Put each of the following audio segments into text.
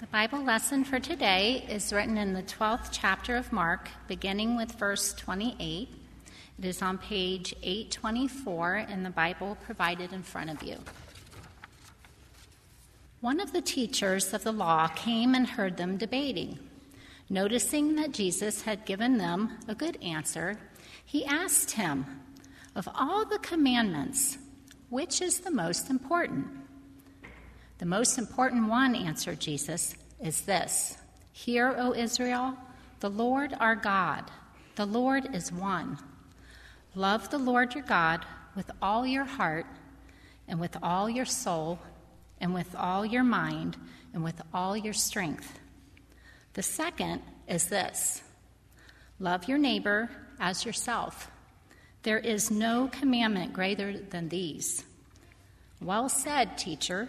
The Bible lesson for today is written in the 12th chapter of Mark, beginning with verse 28. It is on page 824 in the Bible provided in front of you. One of the teachers of the law came and heard them debating. Noticing that Jesus had given them a good answer, he asked him, Of all the commandments, which is the most important? The most important one, answered Jesus, is this Hear, O Israel, the Lord our God, the Lord is one. Love the Lord your God with all your heart, and with all your soul, and with all your mind, and with all your strength. The second is this love your neighbor as yourself. There is no commandment greater than these. Well said, teacher.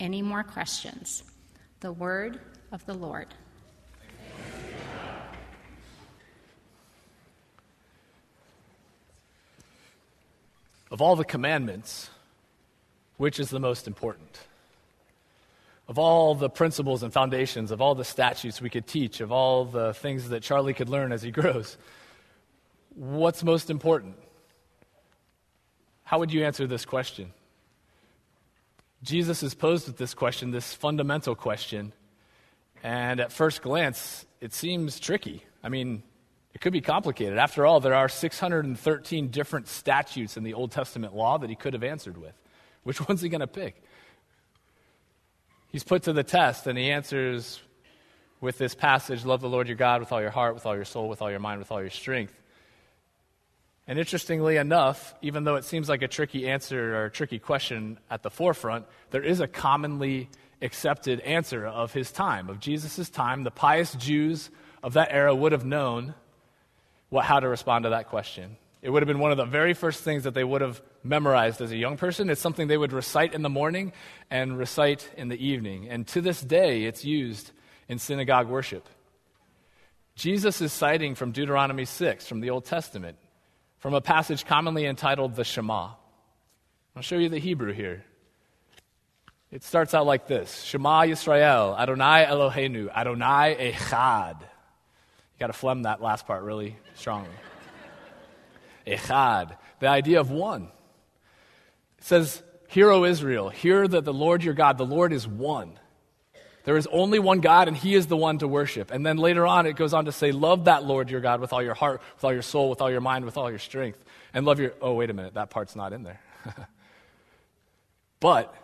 any more questions. The word of the Lord. Of all the commandments, which is the most important? Of all the principles and foundations, of all the statutes we could teach, of all the things that Charlie could learn as he grows, what's most important? How would you answer this question? Jesus is posed with this question, this fundamental question, and at first glance, it seems tricky. I mean, it could be complicated. After all, there are 613 different statutes in the Old Testament law that he could have answered with. Which one's he going to pick? He's put to the test, and he answers with this passage Love the Lord your God with all your heart, with all your soul, with all your mind, with all your strength. And interestingly enough, even though it seems like a tricky answer or a tricky question at the forefront, there is a commonly accepted answer of his time, of Jesus' time. The pious Jews of that era would have known what, how to respond to that question. It would have been one of the very first things that they would have memorized as a young person. It's something they would recite in the morning and recite in the evening. And to this day, it's used in synagogue worship. Jesus is citing from Deuteronomy 6 from the Old Testament from a passage commonly entitled the Shema. I'll show you the Hebrew here. It starts out like this Shema Yisrael, Adonai Eloheinu, Adonai Echad. You got to phlegm that last part really strongly. Echad, the idea of one. It says, Hear, O Israel, hear that the Lord your God, the Lord is one. There is only one God, and He is the one to worship. And then later on, it goes on to say, Love that Lord your God with all your heart, with all your soul, with all your mind, with all your strength. And love your. Oh, wait a minute, that part's not in there. but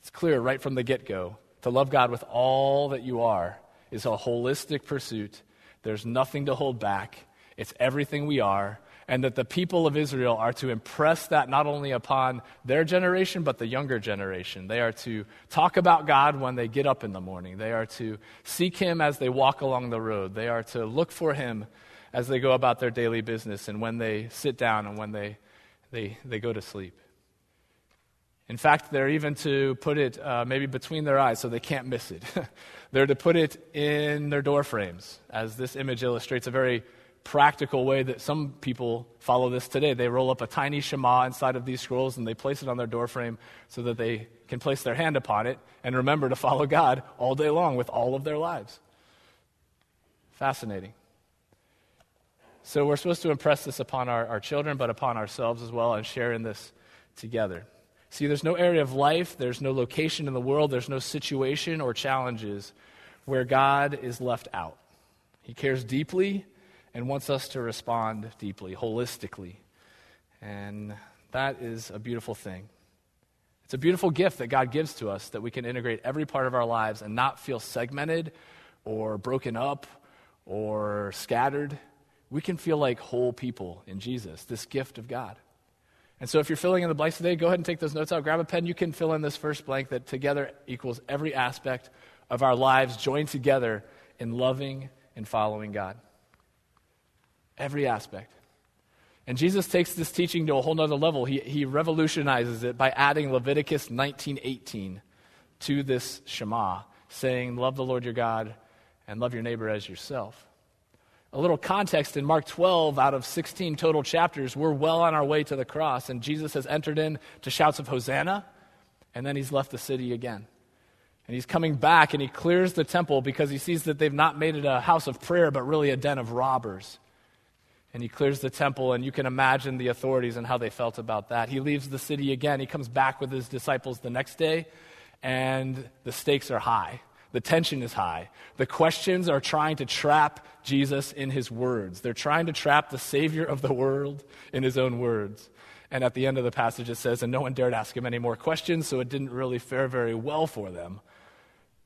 it's clear right from the get go to love God with all that you are is a holistic pursuit. There's nothing to hold back, it's everything we are and that the people of Israel are to impress that not only upon their generation, but the younger generation. They are to talk about God when they get up in the morning, they are to seek Him as they walk along the road, they are to look for Him as they go about their daily business and when they sit down and when they, they, they go to sleep. In fact, they're even to put it uh, maybe between their eyes so they can't miss it. they're to put it in their door frames, as this image illustrates a very practical way that some people follow this today. They roll up a tiny Shema inside of these scrolls and they place it on their doorframe so that they can place their hand upon it and remember to follow God all day long with all of their lives. Fascinating. So we're supposed to impress this upon our, our children, but upon ourselves as well, and share in this together. See, there's no area of life, there's no location in the world, there's no situation or challenges where God is left out. He cares deeply and wants us to respond deeply, holistically. And that is a beautiful thing. It's a beautiful gift that God gives to us that we can integrate every part of our lives and not feel segmented or broken up or scattered. We can feel like whole people in Jesus, this gift of God. And so, if you're filling in the blanks today, go ahead and take those notes out. Grab a pen. You can fill in this first blank that together equals every aspect of our lives joined together in loving and following God. Every aspect. And Jesus takes this teaching to a whole nother level. He, he revolutionizes it by adding Leviticus 19:18 to this Shema, saying, Love the Lord your God and love your neighbor as yourself. A little context in Mark 12 out of 16 total chapters, we're well on our way to the cross, and Jesus has entered in to shouts of Hosanna, and then he's left the city again. And he's coming back and he clears the temple because he sees that they've not made it a house of prayer, but really a den of robbers and he clears the temple, and you can imagine the authorities and how they felt about that. He leaves the city again. He comes back with his disciples the next day, and the stakes are high. The tension is high. The questions are trying to trap Jesus in his words. They're trying to trap the Savior of the world in his own words. And at the end of the passage, it says, And no one dared ask him any more questions, so it didn't really fare very well for them.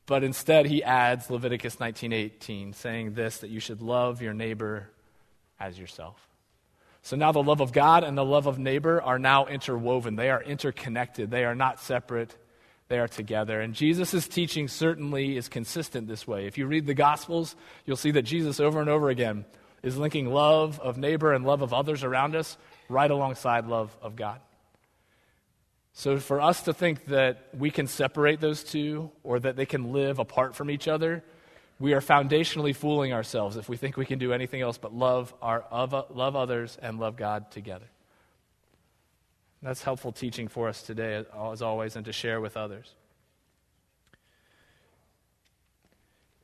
But instead, he adds Leviticus 19:18, saying this that you should love your neighbor as yourself. So now the love of God and the love of neighbor are now interwoven. They are interconnected. They are not separate. They are together. And Jesus' teaching certainly is consistent this way. If you read the Gospels, you'll see that Jesus over and over again is linking love of neighbor and love of others around us right alongside love of God. So for us to think that we can separate those two or that they can live apart from each other we are foundationally fooling ourselves if we think we can do anything else but love, our, love others and love God together. That's helpful teaching for us today, as always, and to share with others.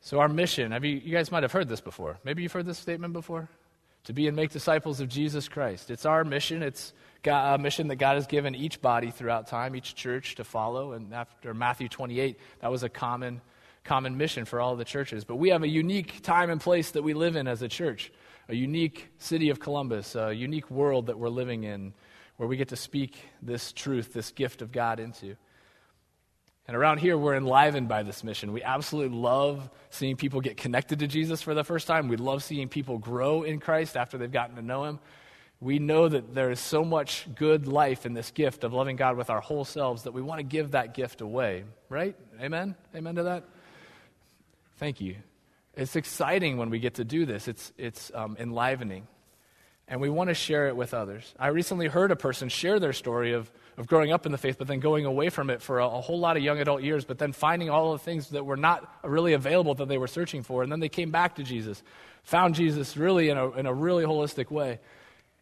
So, our mission, you, you guys might have heard this before. Maybe you've heard this statement before. To be and make disciples of Jesus Christ. It's our mission. It's a mission that God has given each body throughout time, each church to follow. And after Matthew 28, that was a common common mission for all the churches. But we have a unique time and place that we live in as a church, a unique city of Columbus, a unique world that we're living in where we get to speak this truth, this gift of God into. And around here, we're enlivened by this mission. We absolutely love seeing people get connected to Jesus for the first time. We love seeing people grow in Christ after they've gotten to know Him. We know that there is so much good life in this gift of loving God with our whole selves that we want to give that gift away, right? Amen? Amen to that? Thank you. It's exciting when we get to do this, it's, it's um, enlivening. And we want to share it with others. I recently heard a person share their story of, of growing up in the faith, but then going away from it for a, a whole lot of young adult years, but then finding all the things that were not really available that they were searching for. And then they came back to Jesus, found Jesus really in a, in a really holistic way.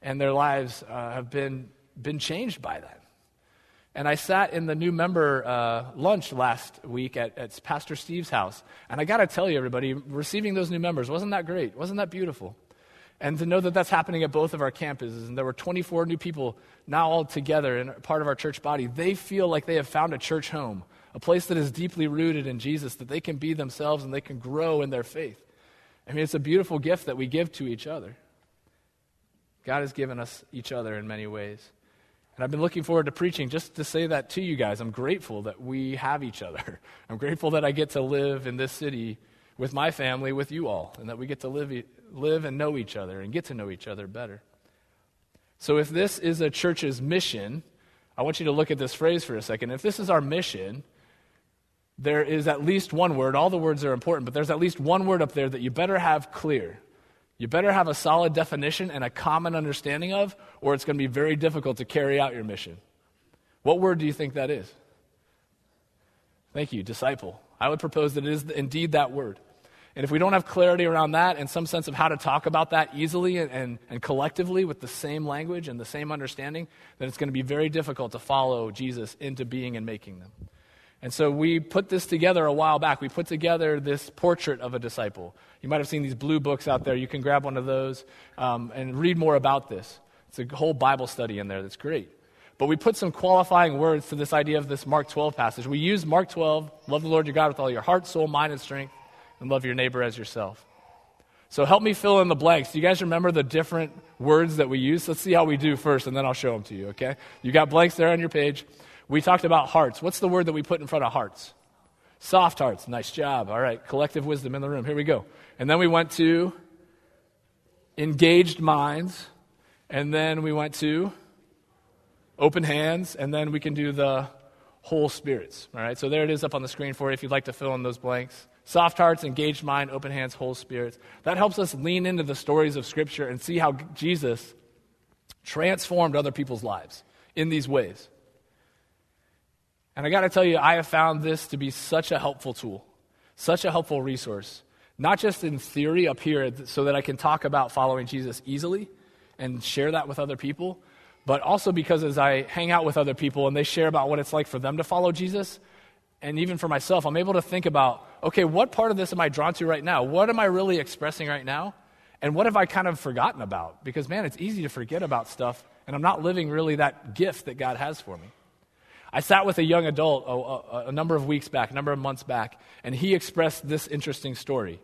And their lives uh, have been, been changed by that. And I sat in the new member uh, lunch last week at, at Pastor Steve's house. And I got to tell you, everybody, receiving those new members, wasn't that great? Wasn't that beautiful? And to know that that's happening at both of our campuses, and there were 24 new people now all together and part of our church body, they feel like they have found a church home, a place that is deeply rooted in Jesus, that they can be themselves and they can grow in their faith. I mean, it's a beautiful gift that we give to each other. God has given us each other in many ways. And I've been looking forward to preaching just to say that to you guys. I'm grateful that we have each other. I'm grateful that I get to live in this city with my family, with you all, and that we get to live, live and know each other and get to know each other better. So, if this is a church's mission, I want you to look at this phrase for a second. If this is our mission, there is at least one word. All the words are important, but there's at least one word up there that you better have clear. You better have a solid definition and a common understanding of, or it's going to be very difficult to carry out your mission. What word do you think that is? Thank you, disciple. I would propose that it is indeed that word. And if we don't have clarity around that and some sense of how to talk about that easily and, and, and, collectively with the same language and the same understanding, then it's going to be very difficult to follow Jesus into being and making them. And so we put this together a while back. We put together this portrait of a disciple. You might have seen these blue books out there. You can grab one of those um, and read more about this. It's a whole Bible study in there that's great. But we put some qualifying words to this idea of this Mark 12 passage. We use Mark 12, love the Lord your God with all your heart, soul, mind, and strength, and love your neighbor as yourself. So help me fill in the blanks. Do you guys remember the different words that we use? Let's see how we do first, and then I'll show them to you, okay? You got blanks there on your page. We talked about hearts. What's the word that we put in front of hearts? Soft hearts. Nice job. All right, collective wisdom in the room. Here we go. And then we went to engaged minds. And then we went to open hands. And then we can do the whole spirits. All right, so there it is up on the screen for you if you'd like to fill in those blanks. Soft hearts, engaged mind, open hands, whole spirits. That helps us lean into the stories of Scripture and see how Jesus transformed other people's lives in these ways. And I got to tell you, I have found this to be such a helpful tool, such a helpful resource. Not just in theory up here so that I can talk about following Jesus easily and share that with other people, but also because as I hang out with other people and they share about what it's like for them to follow Jesus, and even for myself, I'm able to think about okay, what part of this am I drawn to right now? What am I really expressing right now? And what have I kind of forgotten about? Because, man, it's easy to forget about stuff, and I'm not living really that gift that God has for me. I sat with a young adult a, a, a number of weeks back, a number of months back, and he expressed this interesting story.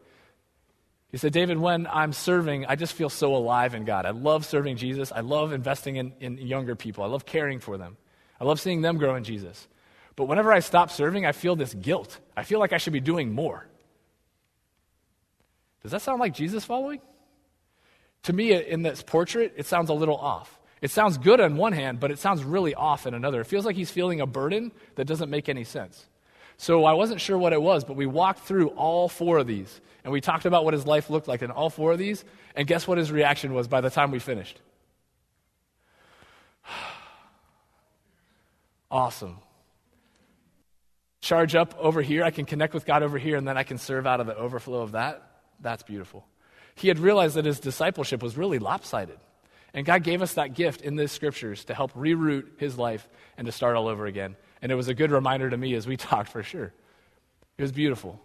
He said, David, when I'm serving, I just feel so alive in God. I love serving Jesus. I love investing in, in younger people. I love caring for them. I love seeing them grow in Jesus. But whenever I stop serving, I feel this guilt. I feel like I should be doing more. Does that sound like Jesus following? To me, in this portrait, it sounds a little off. It sounds good on one hand, but it sounds really off in another. It feels like he's feeling a burden that doesn't make any sense. So I wasn't sure what it was, but we walked through all four of these, and we talked about what his life looked like in all four of these, and guess what his reaction was by the time we finished? awesome charge up over here. I can connect with God over here, and then I can serve out of the overflow of that. That's beautiful. He had realized that his discipleship was really lopsided. And God gave us that gift in the scriptures to help reroute his life and to start all over again. And it was a good reminder to me as we talked for sure. It was beautiful.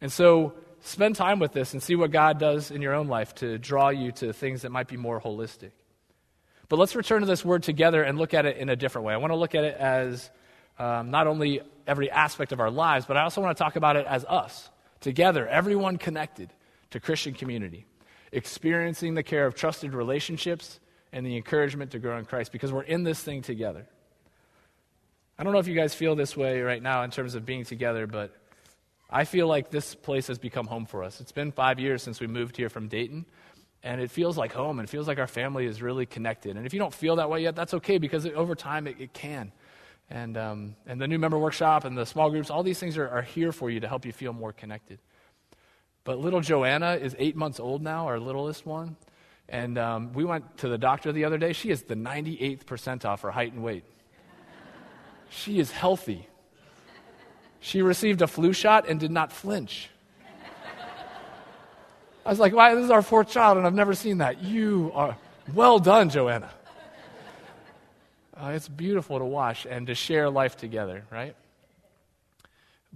And so spend time with this and see what God does in your own life to draw you to things that might be more holistic. But let's return to this word together and look at it in a different way. I want to look at it as um, not only every aspect of our lives, but I also want to talk about it as us, together, everyone connected to Christian community, experiencing the care of trusted relationships and the encouragement to grow in Christ because we're in this thing together. I don't know if you guys feel this way right now in terms of being together, but I feel like this place has become home for us. It's been five years since we moved here from Dayton, and it feels like home it feels like our family is really connected. And if you don't feel that way yet, that's okay because over time it, it can and, um, and the new member workshop and the small groups, all these things are, are here for you to help you feel more connected. But little Joanna is eight months old now, our littlest one. And um, we went to the doctor the other day. She is the 98th percentile for height and weight. she is healthy. She received a flu shot and did not flinch. I was like, wow, this is our fourth child, and I've never seen that. You are well done, Joanna. Uh, it's beautiful to watch and to share life together, right?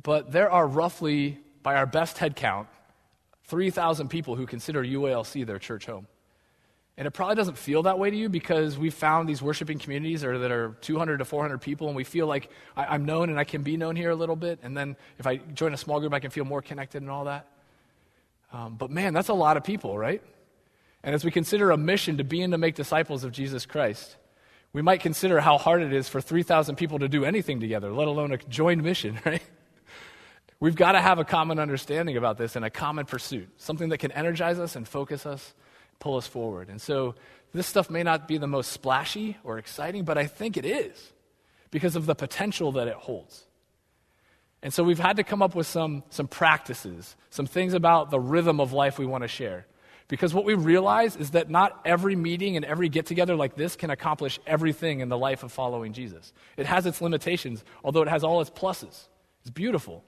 But there are roughly, by our best head count, 3,000 people who consider UALC their church home. And it probably doesn't feel that way to you because we found these worshiping communities are, that are 200 to 400 people, and we feel like I, am known and I can be known here a little bit. And then if I join a small group, I can feel more connected and all that. Um, but man, that's a lot of people, right? And as we consider a mission to be and to make disciples of Jesus Christ, we might consider how hard it is for 3,000 people to do anything together, let alone a joined mission, right? We've got to have a common understanding about this and a common pursuit, something that can energize us and focus us, pull us forward. And so this stuff may not be the most splashy or exciting, but I think it is because of the potential that it holds. And so we've had to come up with some, some practices, some things about the rhythm of life we want to share. Because what we realize is that not every meeting and every get together like this can accomplish everything in the life of following Jesus. It has its limitations, although it has all its pluses. It's beautiful.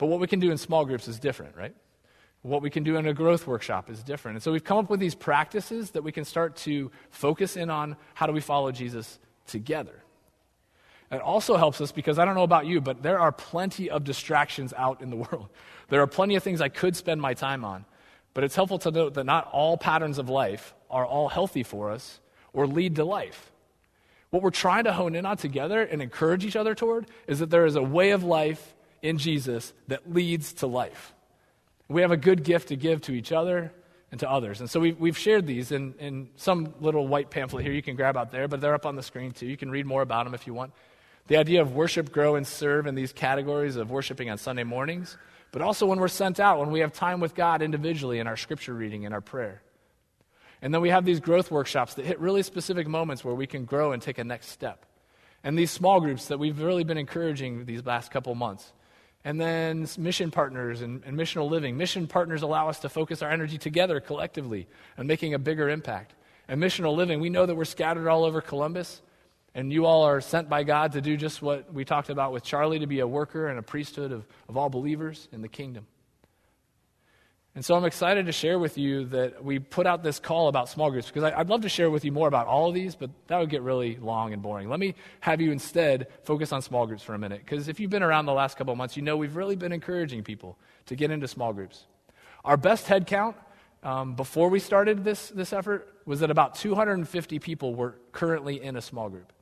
But what we can do in small groups is different, right? What we can do in a growth workshop is different. And so we've come up with these practices that we can start to focus in on how do we follow Jesus together. It also helps us because I don't know about you, but there are plenty of distractions out in the world. There are plenty of things I could spend my time on. But it's helpful to note that not all patterns of life are all healthy for us or lead to life. What we're trying to hone in on together and encourage each other toward is that there is a way of life in Jesus that leads to life. We have a good gift to give to each other and to others. And so we've, we've shared these in, in some little white pamphlet here you can grab out there, but they're up on the screen too. You can read more about them if you want. The idea of worship, grow, and serve in these categories of worshiping on Sunday mornings but also when we're sent out, when we have time with God individually in our scripture reading and our prayer. And then we have these growth workshops that hit really specific moments where we can grow and take a next step. And these small groups that we've really been encouraging these last couple months And then mission partners and, and, missional living. Mission partners allow us to focus our energy together collectively and making a bigger impact. And missional living, we know that we're scattered all over Columbus, and you all are sent by God to do just what we talked about with Charlie to be a worker and a priesthood of, of all believers in the kingdom. And so I'm excited to share with you that we put out this call about small groups because I, would love to share with you more about all of these, but that would get really long and boring. Let me have you instead focus on small groups for a minute because if you've been around the last couple of months, you know we've really been encouraging people to get into small groups. Our best head count um, before we started this, this effort was that about 250 people were currently in a small group.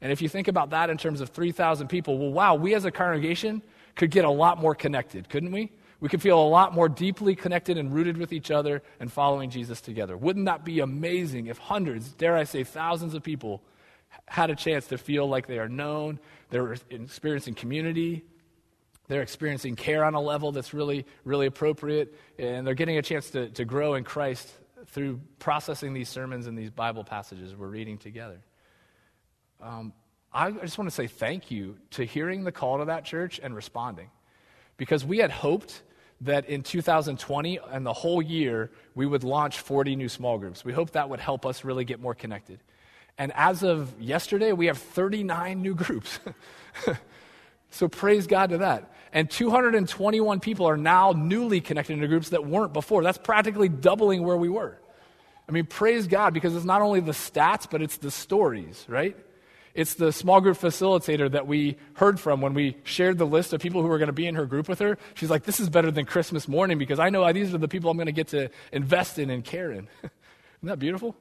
And if you think about that in terms of 3,000 people, well, wow, we as a congregation could get a lot more connected, couldn't we? We could feel a lot more deeply connected and rooted with each other and following Jesus together. Wouldn't that be amazing if hundreds, dare I say thousands of people, had a chance to feel like they are known, they're experiencing community, they're experiencing care on a level that's really, really appropriate, and they're getting a chance to, to grow in Christ through processing these sermons and these Bible passages we're reading together. Um, I just want to say thank you to hearing the call to that church and responding. Because we had hoped that in 2020 and the whole year, we would launch 40 new small groups. We hope that would help us really get more connected. And as of yesterday, we have 39 new groups. so praise God to that. And 221 people are now newly connected into groups that weren't before. That's practically doubling where we were. I mean, praise God because it's not only the stats, but it's the stories, right? It's the small group facilitator that we heard from when we shared the list of people who were going to be in her group with her. She's like, This is better than Christmas morning because I know these are the people I'm going to get to invest in and care in. Isn't that beautiful?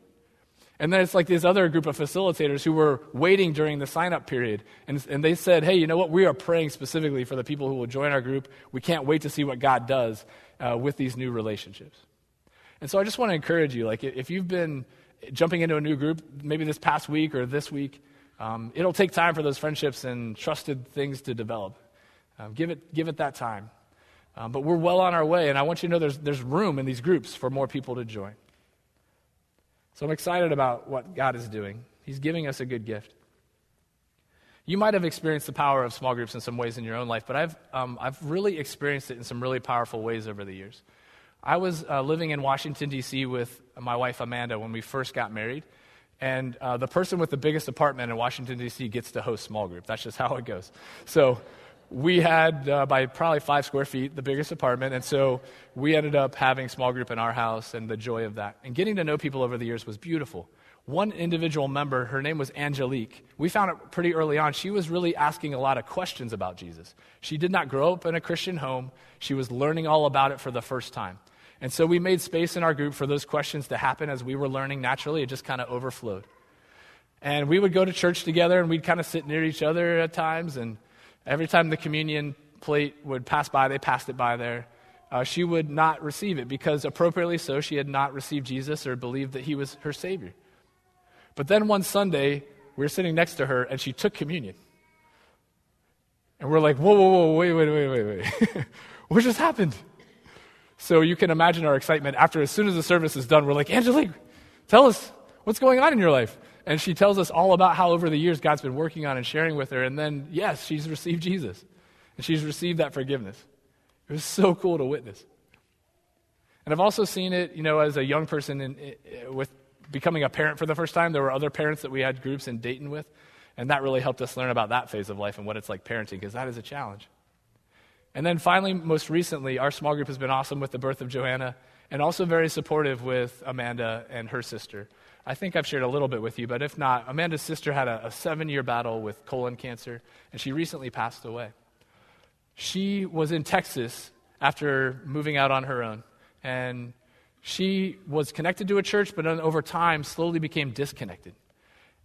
And then it's like this other group of facilitators who were waiting during the sign up period. And, and they said, Hey, you know what? We are praying specifically for the people who will join our group. We can't wait to see what God does uh, with these new relationships. And so I just want to encourage you like, if you've been jumping into a new group, maybe this past week or this week, um, it'll take time for those friendships and trusted things to develop. Um, give, it, give it that time. Um, but we're well on our way, and I want you to know there's, there's room in these groups for more people to join. So I'm excited about what God is doing. He's giving us a good gift. You might have experienced the power of small groups in some ways in your own life, but I've, um, I've really experienced it in some really powerful ways over the years. I was uh, living in Washington, D.C. with my wife Amanda when we first got married. And uh, the person with the biggest apartment in Washington, D.C. gets to host small group. That's just how it goes. So we had, uh, by probably five square feet, the biggest apartment. And so we ended up having small group in our house and the joy of that. And getting to know people over the years was beautiful. One individual member, her name was Angelique. We found it pretty early on. She was really asking a lot of questions about Jesus. She did not grow up in a Christian home, she was learning all about it for the first time. And so we made space in our group for those questions to happen as we were learning naturally. It just kind of overflowed. And we would go to church together and we'd kind of sit near each other at times. And every time the communion plate would pass by, they passed it by there. Uh, she would not receive it because, appropriately so, she had not received Jesus or believed that he was her Savior. But then one Sunday, we were sitting next to her and she took communion. And we're like, whoa, whoa, whoa, wait, wait, wait, wait, wait. what just happened? So you can imagine our excitement after, as soon as the service is done, we're like, Angelique, tell us what's going on in your life. And she tells us all about how over the years God's been working on and sharing with her. And then, yes, she's received Jesus. And she's received that forgiveness. It was so cool to witness. And I've also seen it, you know, as a young person in, in, with becoming a parent for the first time. There were other parents that we had groups in Dayton with. And that really helped us learn about that phase of life and what it's like parenting, because that is a challenge. And then finally, most recently, our small group has been awesome with the birth of Joanna and also very supportive with Amanda and her sister. I think I've shared a little bit with you, but if not, Amanda's sister had a, a seven year battle with colon cancer, and she recently passed away. She was in Texas after moving out on her own, and she was connected to a church, but over time slowly became disconnected.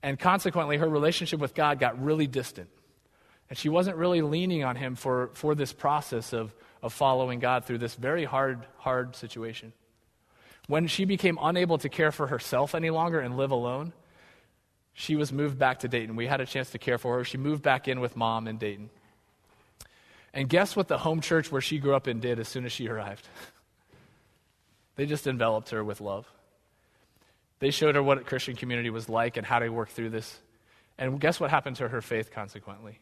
And consequently, her relationship with God got really distant. And she wasn't really leaning on him for, for this process of, of following God through this very hard, hard situation. When she became unable to care for herself any longer and live alone, she was moved back to Dayton. We had a chance to care for her. She moved back in with mom in Dayton. And guess what the home church where she grew up in did as soon as she arrived? they just enveloped her with love. They showed her what a Christian community was like and how to work through this. And guess what happened to her faith consequently?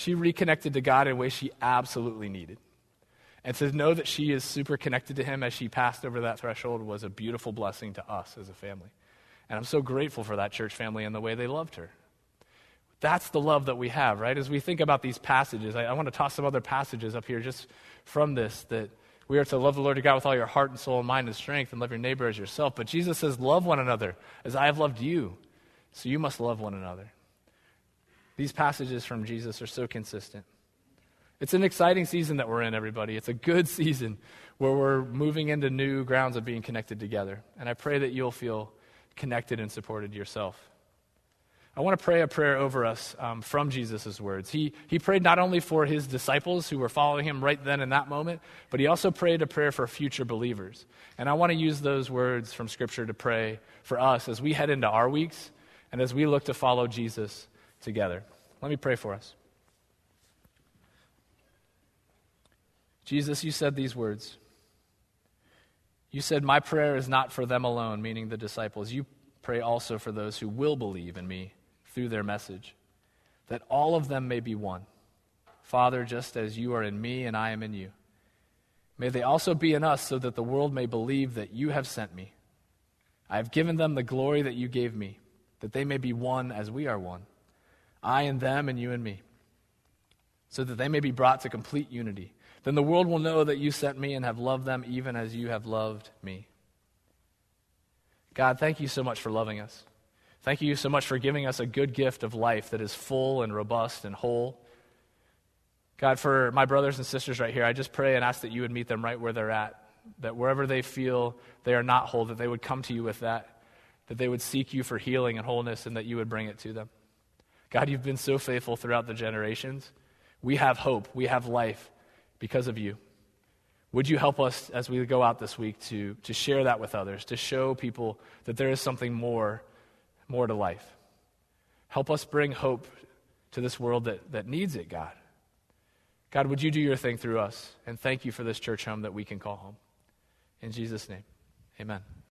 She reconnected to God in a way she absolutely needed. And to know that she is super connected to Him as she passed over that threshold was a beautiful blessing to us as a family. And I'm so grateful for that church family and the way they loved her. That's the love that we have, right? As we think about these passages, I, I want to toss some other passages up here just from this that we are to love the Lord your God with all your heart and soul and mind and strength and love your neighbor as yourself. But Jesus says, Love one another as I have loved you. So you must love one another. These passages from Jesus are so consistent. It's an exciting season that we're in, everybody. It's a good season where we're moving into new grounds of being connected together. And I pray that you'll feel connected and supported yourself. I want to pray a prayer over us um, from Jesus' words. He, he prayed not only for his disciples who were following him right then in that moment, but he also prayed a prayer for future believers. And I want to use those words from Scripture to pray for us as we head into our weeks and as we look to follow Jesus together. Let me pray for us. Jesus, you said these words. You said, My prayer is not for them alone, meaning the disciples. You pray also for those who will believe in me through their message, that all of them may be one. Father, just as you are in me and I am in you. May they also be in us so that the world may believe that you have sent me. I have given them the glory that you gave me, that they may be one as we are one. I and them and you and me, so that they may be brought to complete unity. Then the world will know that you sent me and have loved them even as you have loved me. God, thank you so much for loving us. Thank you so much for giving us a good gift of life that is full and robust and whole. God, for my brothers and sisters right here, I just pray and ask that you would meet them right where they're at. That wherever they feel they are not whole, that they would come to you with that. That they would seek you for healing and wholeness and that you would bring it to them. God, you've been so faithful throughout the generations. We have hope, we have life because of you. Would you help us as we go out this week to, to share that with others, to show people that there is something more, more to life? Help us bring hope to this world that, that needs it, God. God, would you do your thing through us? And thank you for this church home that we can call home. In Jesus' name, amen.